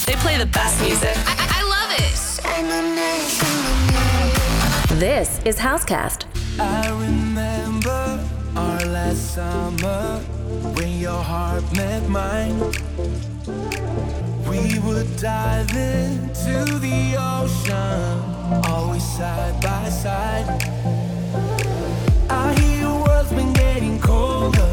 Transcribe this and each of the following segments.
They play the best music. I, I love it. This is Housecast. I remember our last summer when your heart met mine. We would dive into the ocean, always side by side. I hear world's been getting colder.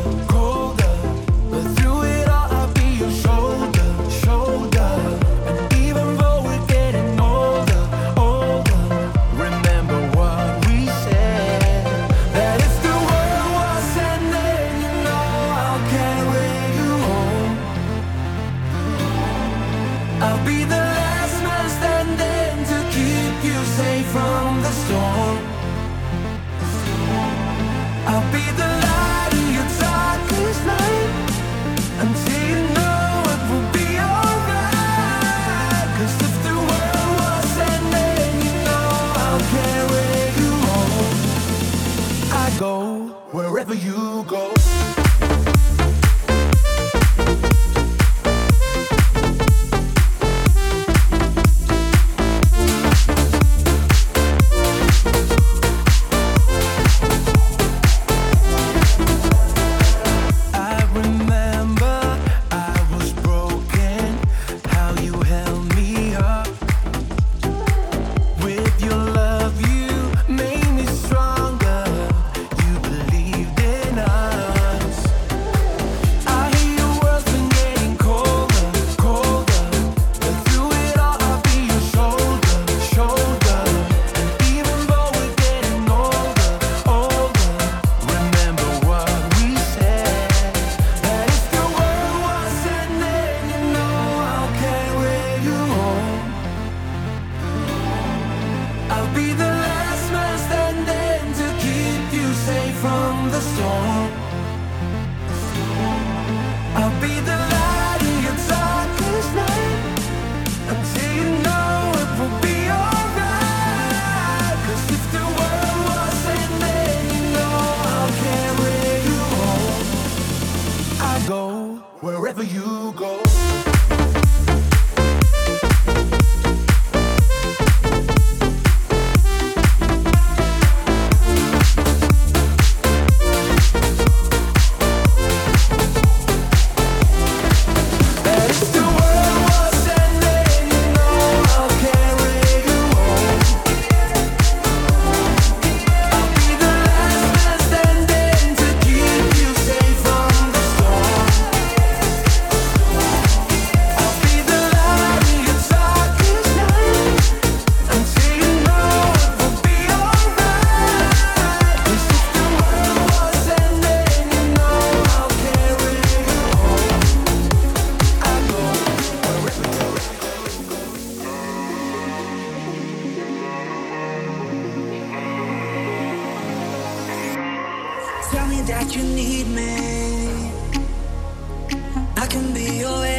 that you need me. I can be your.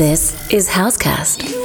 This is Housecast.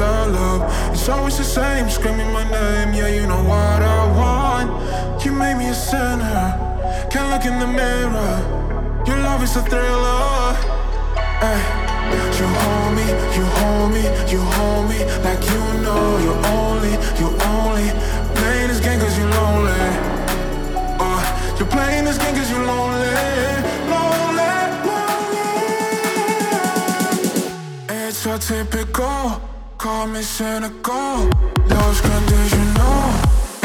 Love. It's always the same, screaming my name. Yeah, you know what I want. You made me a sinner. Can't look in the mirror. Your love is a thriller. Ay. You hold me, you hold me, you hold me like you know you're only, you only playing this game cause you're lonely. Uh, you're playing this game cause you lonely, lonely, lonely. It's so typical, call me cynical, lost conditional.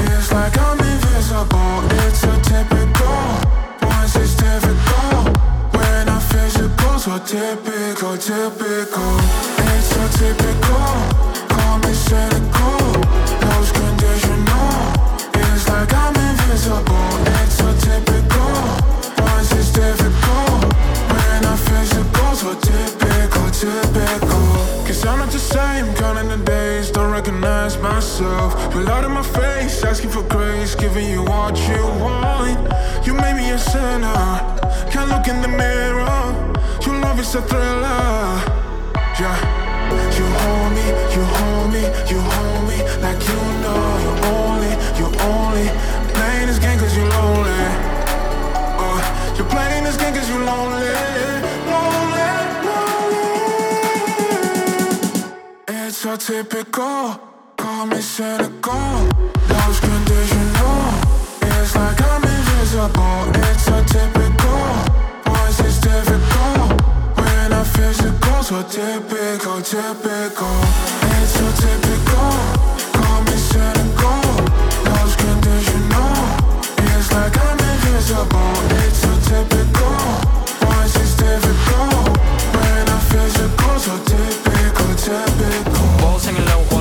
It's like I'm invisible, it's so typical, once it's difficult. When I'm physical, so typical, typical. It's so typical. Call me cynical, lose conditional. It's like I'm invisible. Same, counting the days, don't recognize myself. You lied in my face, asking for grace, giving you what you want. You made me a sinner. Can't look in the mirror. Your love is a thriller. Yeah. You hold me, you hold me, you hold me like you know you're only, you're only playing this game cause you're lonely. Uh, you're playing this game cause you're Lonely, so typical. Call me cynical. Lost conditional. It's like I'm invisible. It's so typical. Once it's difficult. When I'm physical, so typical, typical. It's so typical. Call me cynical. Lost conditional. It's like I'm invisible. It's so typical. Once it's difficult. When I'm physical, so typical, typical. 像个让我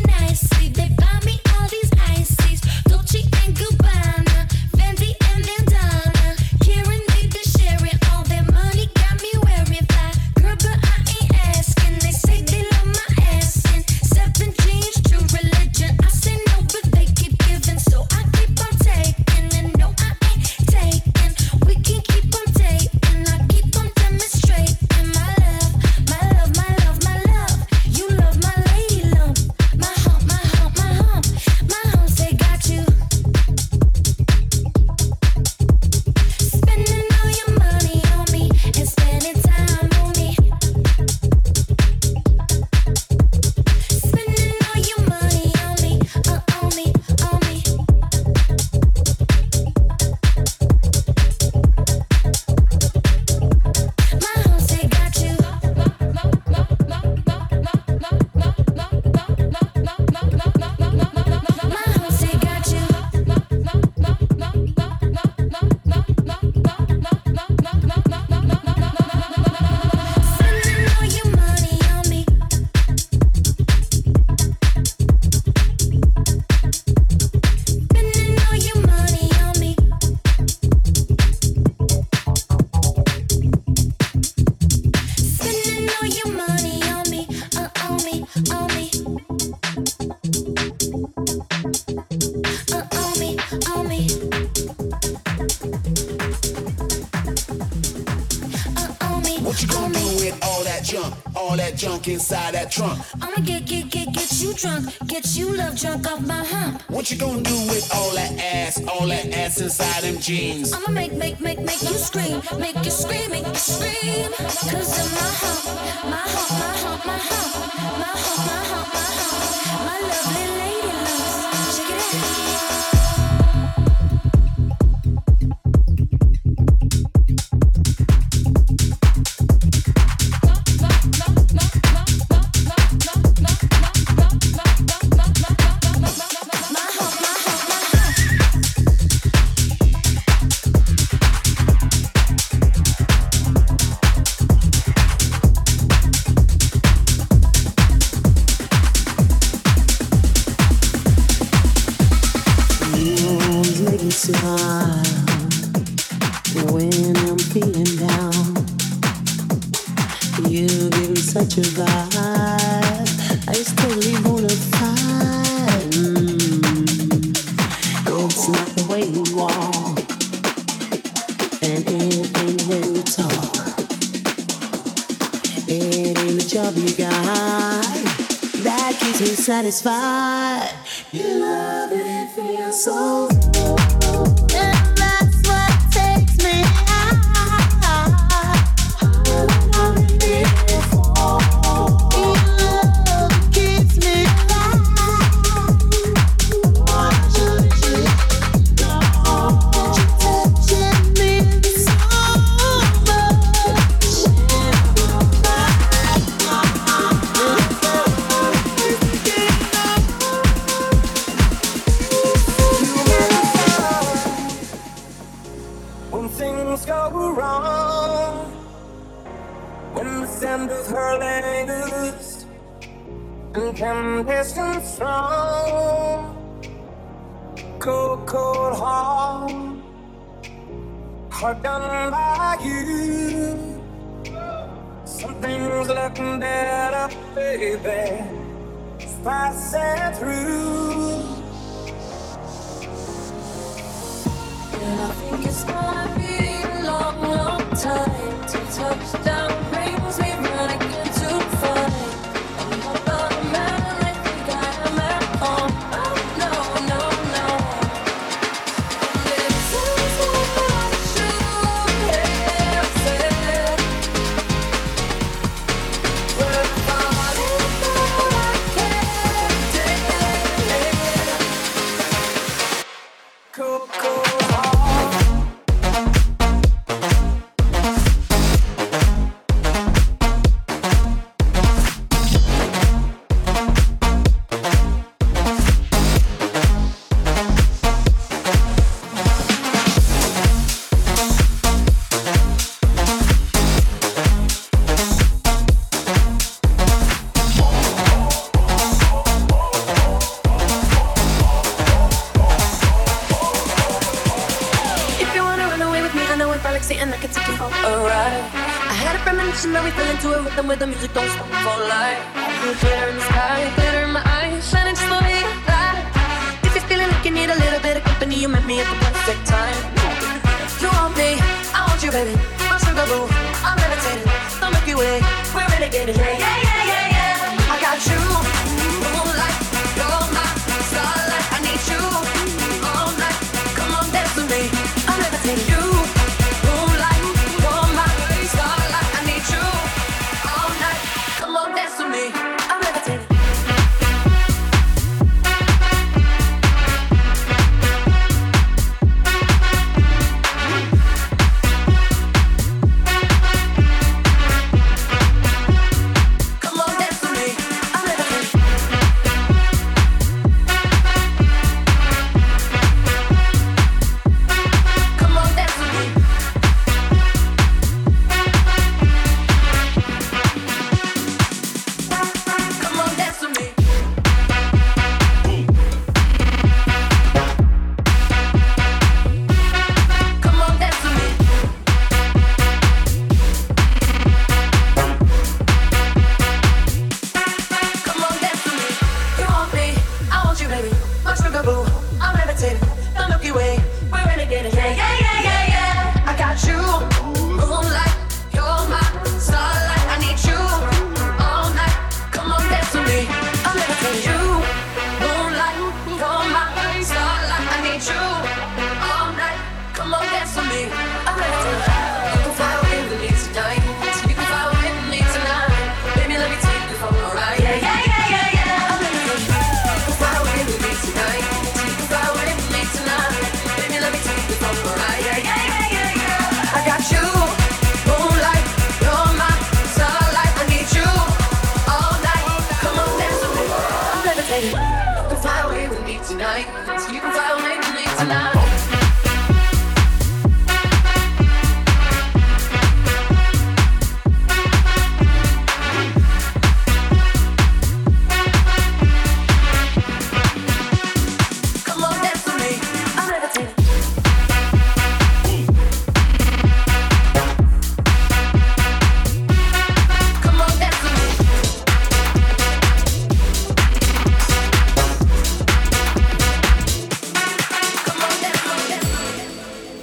drunk, get you love drunk off my hump. What you gonna do with all that ass, all that ass inside them jeans? I'ma make, make, make, make you scream, make you scream, make you scream. Cause of my hump, my hump, my hump, my hump, my hump, my hump, my hump, my lovely lady love. It ain't the job you got that keeps me satisfied. You love it, feels so. passing through.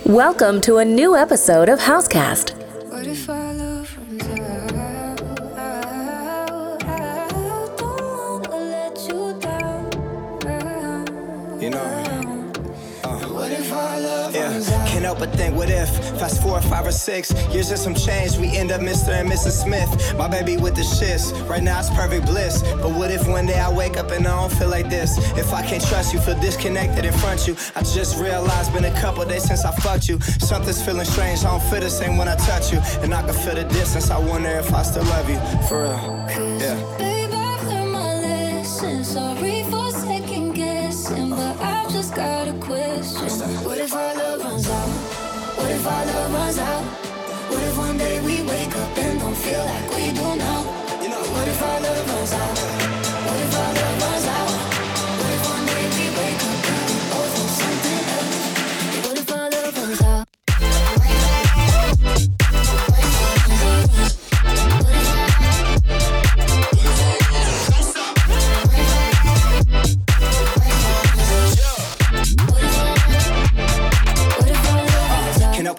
Welcome to a new episode of Housecast. Help but think, what if? Fast forward five or six years and some change, we end up Mr. and Mrs. Smith. My baby with the shits, right now it's perfect bliss. But what if one day I wake up and I don't feel like this? If I can't trust you, feel disconnected in front you. I just realized, been a couple days since I fucked you. Something's feeling strange, I don't feel the same when I touch you. And I can feel the distance, I wonder if I still love you. For real, yeah. Love runs out? What if one day we wake up and don't feel like we do now? What if our love runs out? What if our love runs out?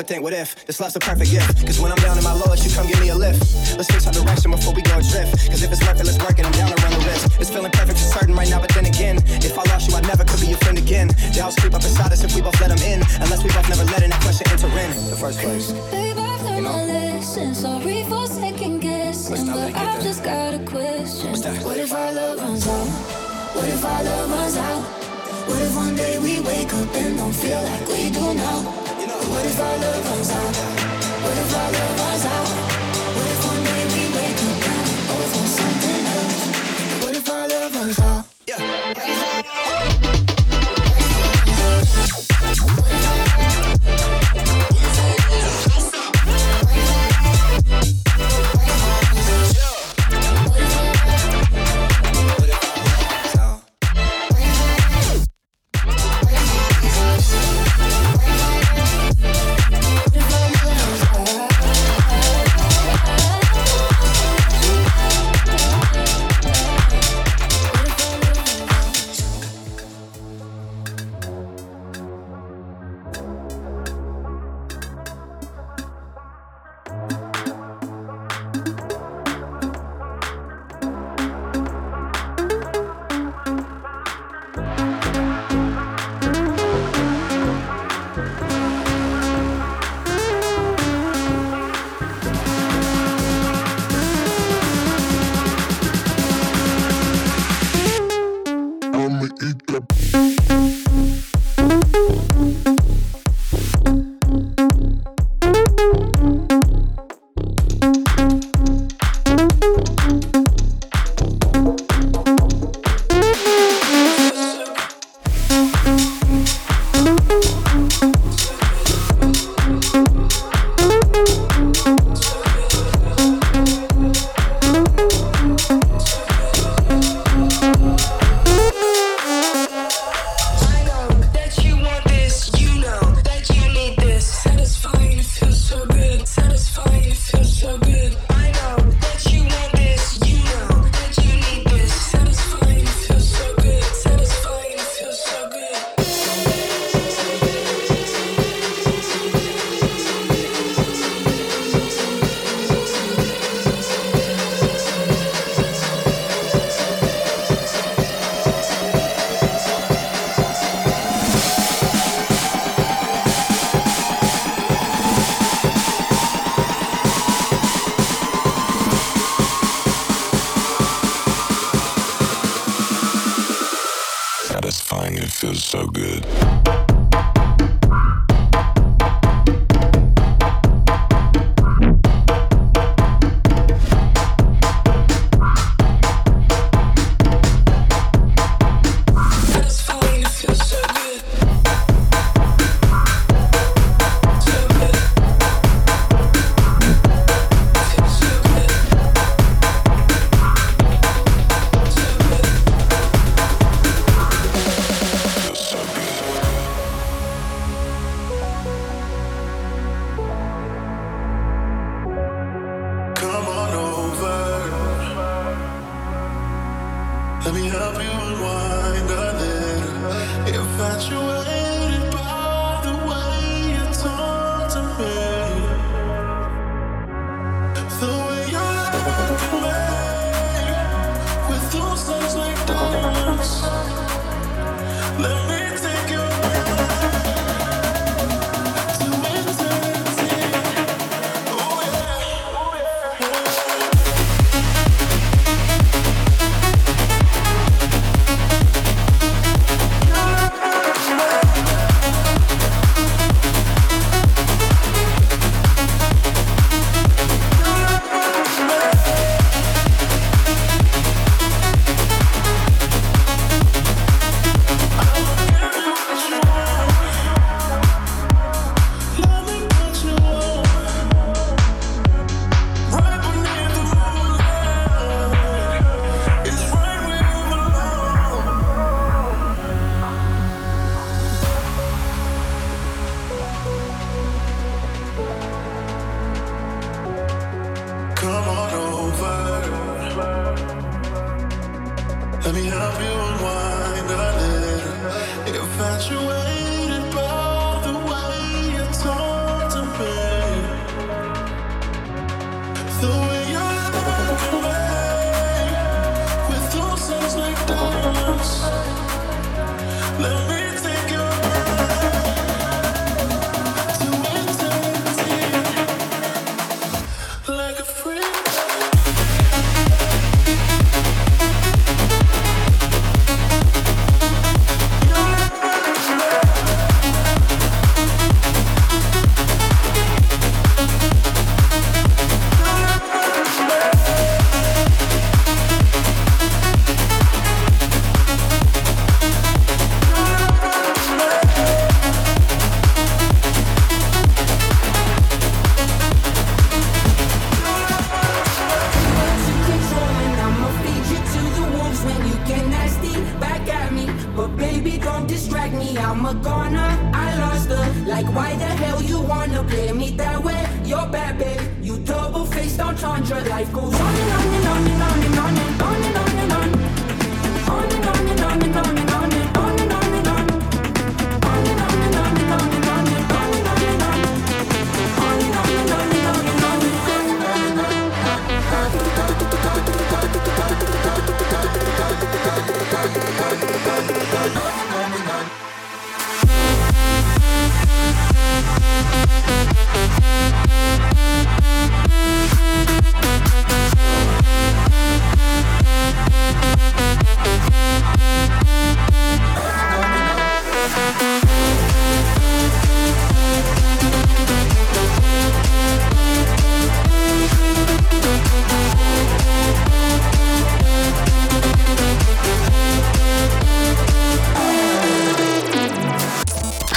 Think, what if this love's a perfect gift? Cause when I'm down in my lowest, you come give me a lift. Let's fix our direction before we go adrift. Cause if it's worth it, let's work it. I'm down to run the risk. It's feeling perfect for certain right now, but then again, if I lost you, I never could be your friend again. Doubts creep up inside us if we both let them in. Unless we both never let in that question enter in the first place. Babe, I've learned my lesson. Sorry for second guessing, but I've just got a question. What if our love runs out? What if our love runs out? What if one day we wake up and don't feel like we do now? What if our love runs out? What if our love runs out? Let me help you unwind. I did. Infatuated.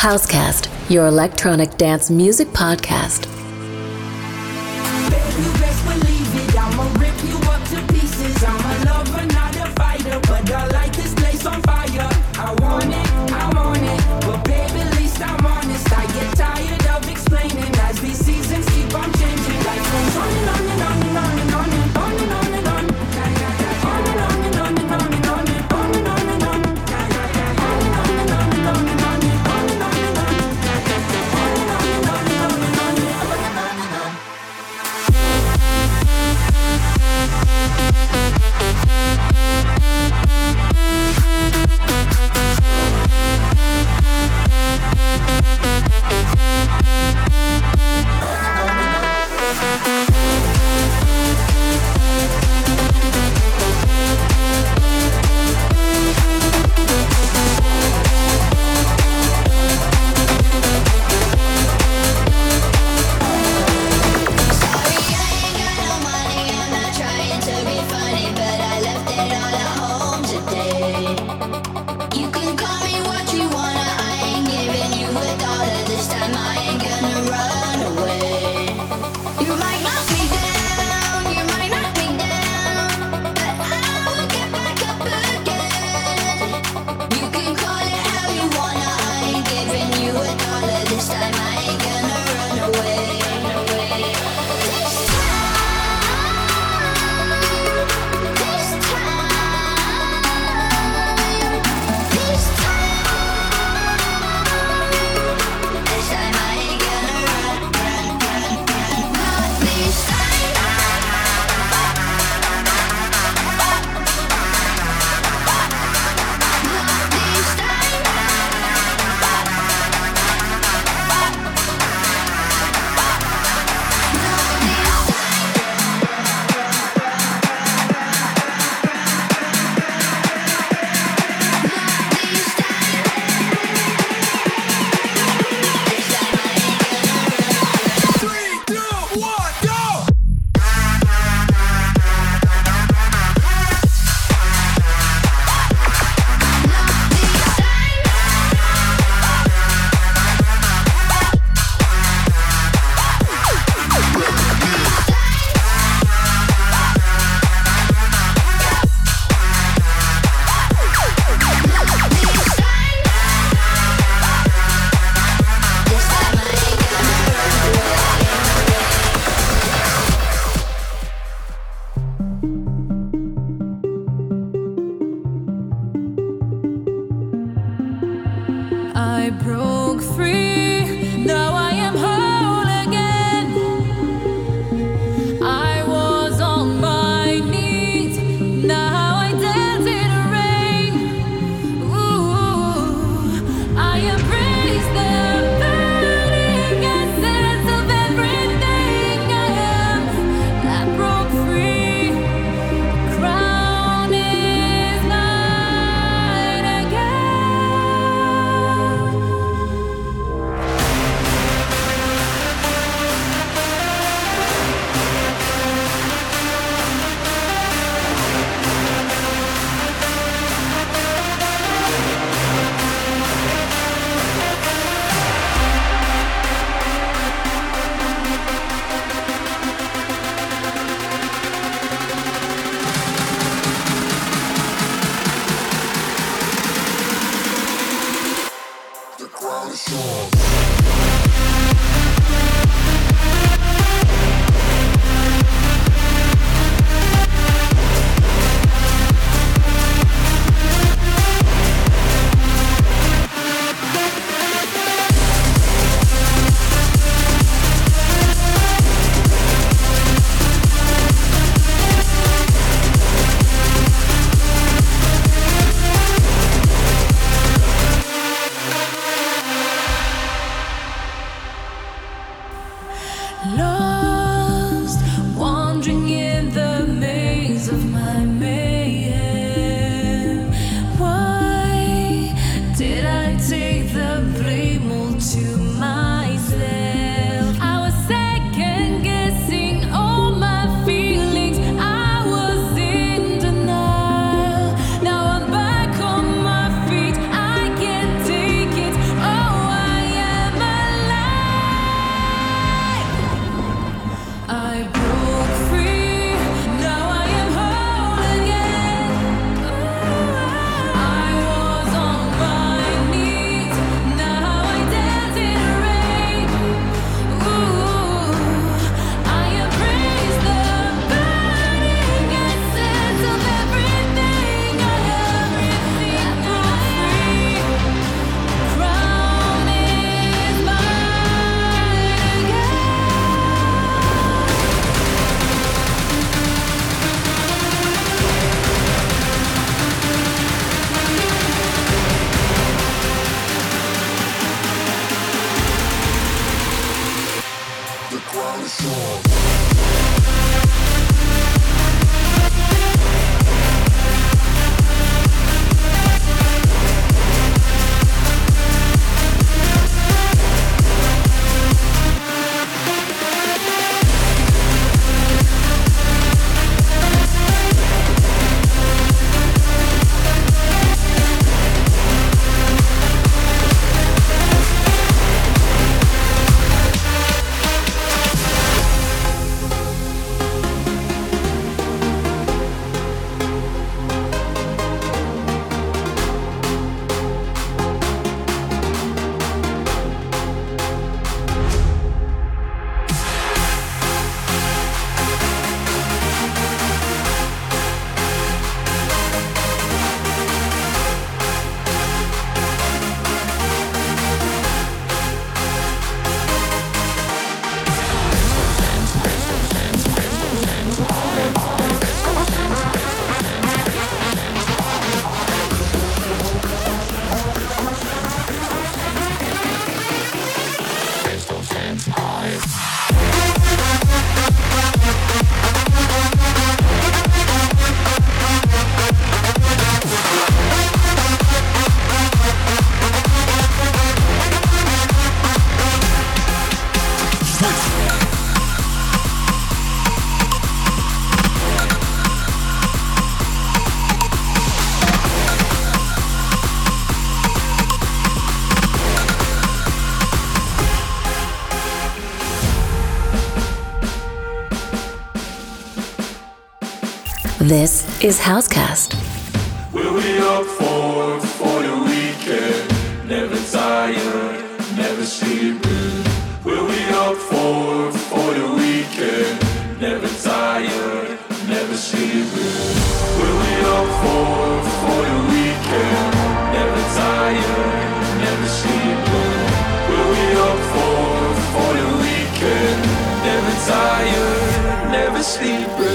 Housecast, your electronic dance music podcast. This is Housecast. We'll be up for, for the weekend. Never tired, never sleeping. We'll be up for, for the weekend. Never tired, never sleeping. We'll be up for, for the weekend. Never tired, never sleeping. We'll be up for, for the weekend. Never tired, never sleeping.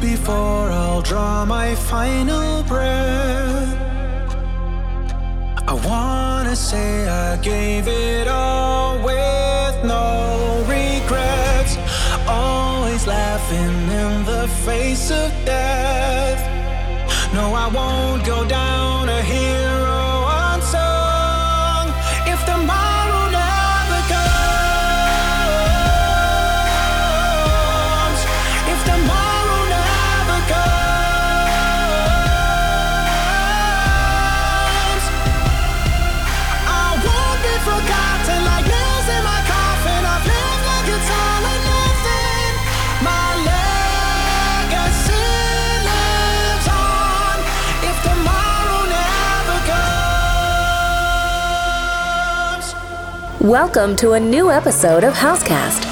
Before I'll draw my final breath, I wanna say I gave it all with no regrets. Always laughing in the face of death. No, I won't go down Welcome to a new episode of Housecast.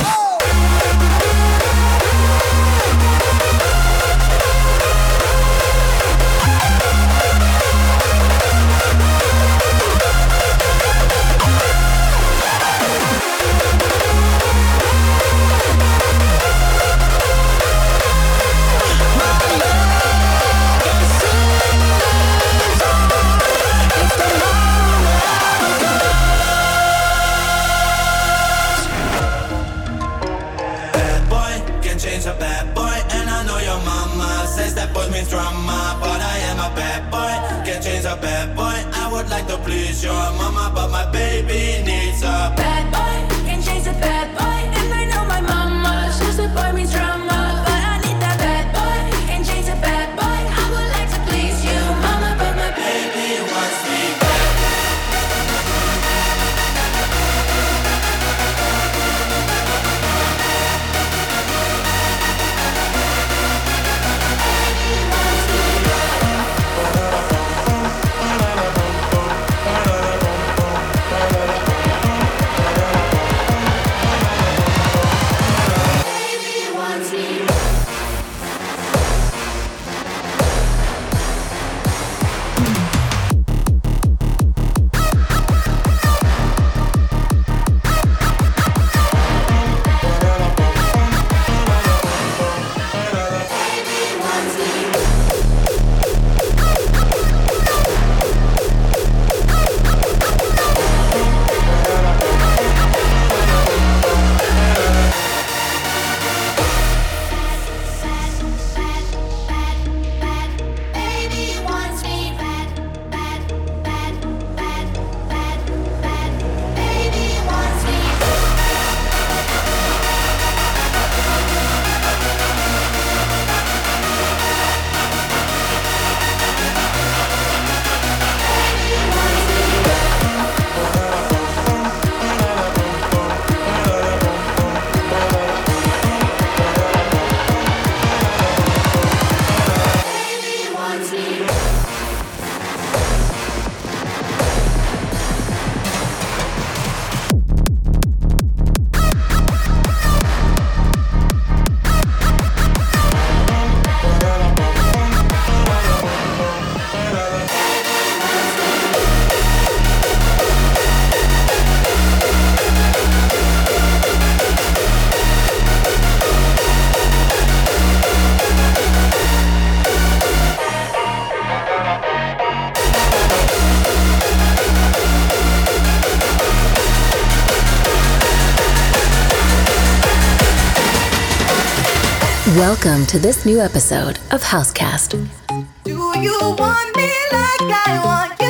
Whoa. Welcome to this new episode of Housecast. Do you want me like I want